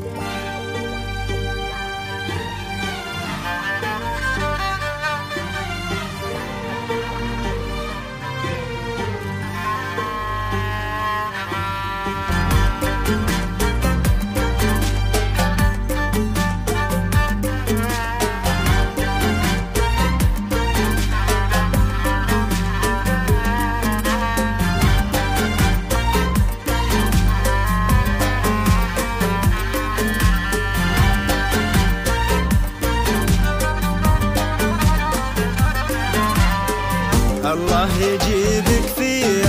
Bye. الله يجيبك فيه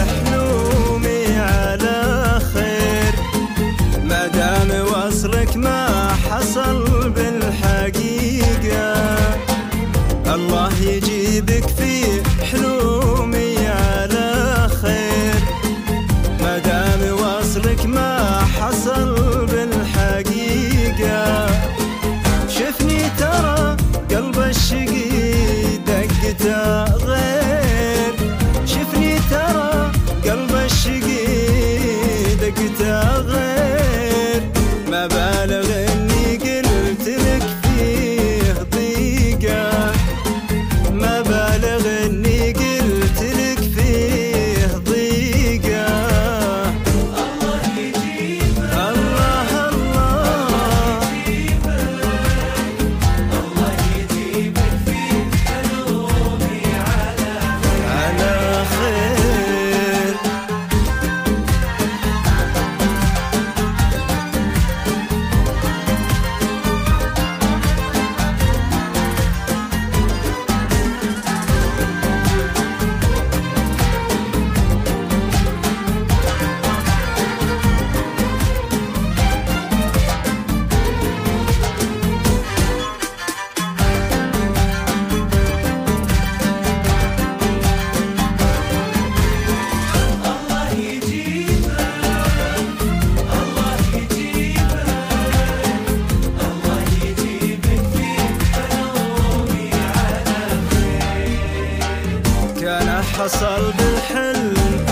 حصل بالحلم.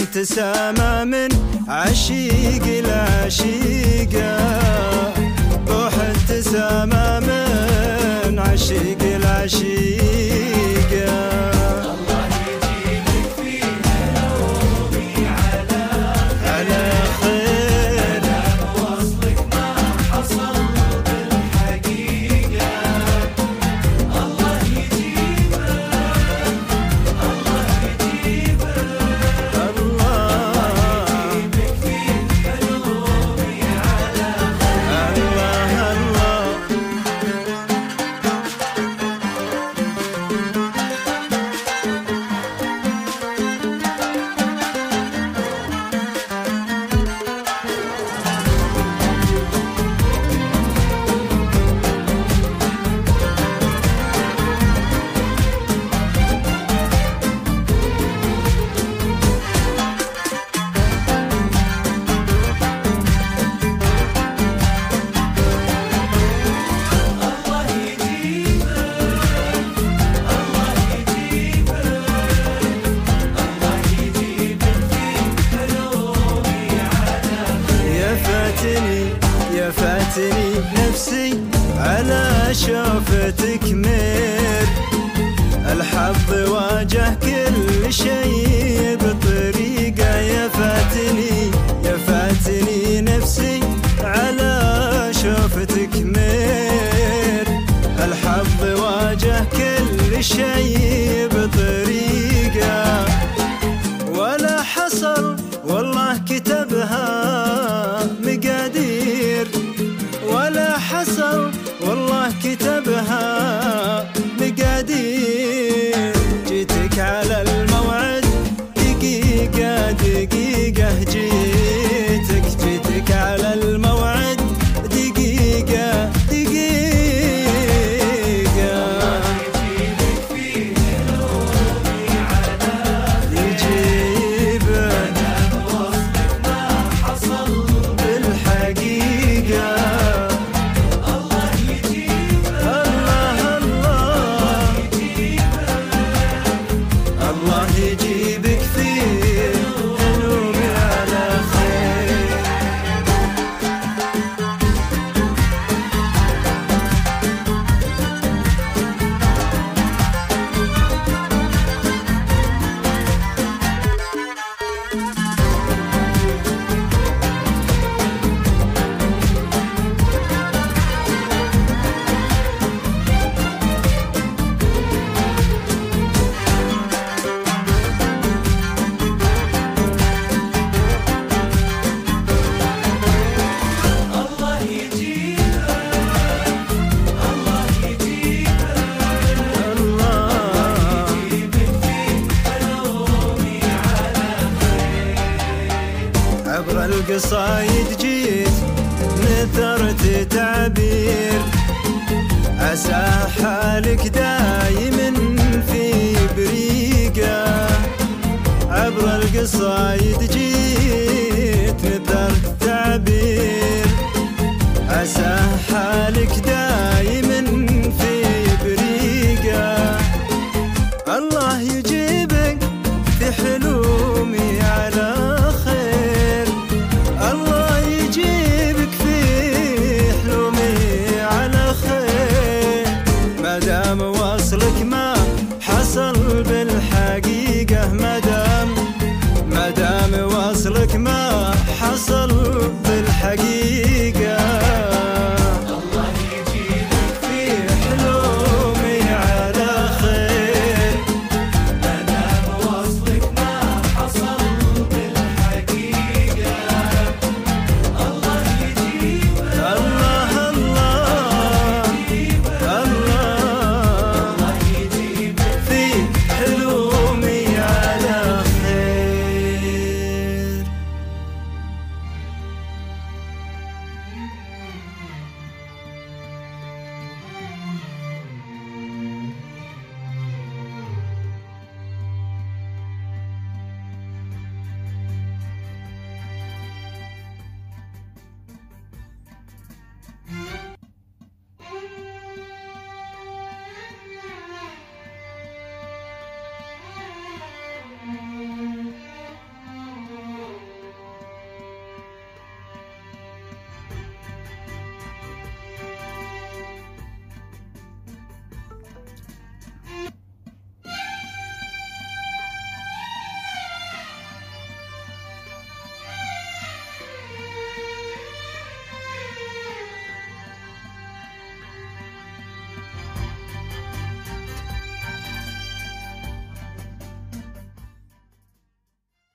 أنت سما من عشيق العشيقة روح أنت سما من عشيق العشيقة نفسي على شوفتك مير. الحظ واجه كل شيء بطريقة يفاتني عبر القصايد جيت نثرت تعبير. عسى حالك دايم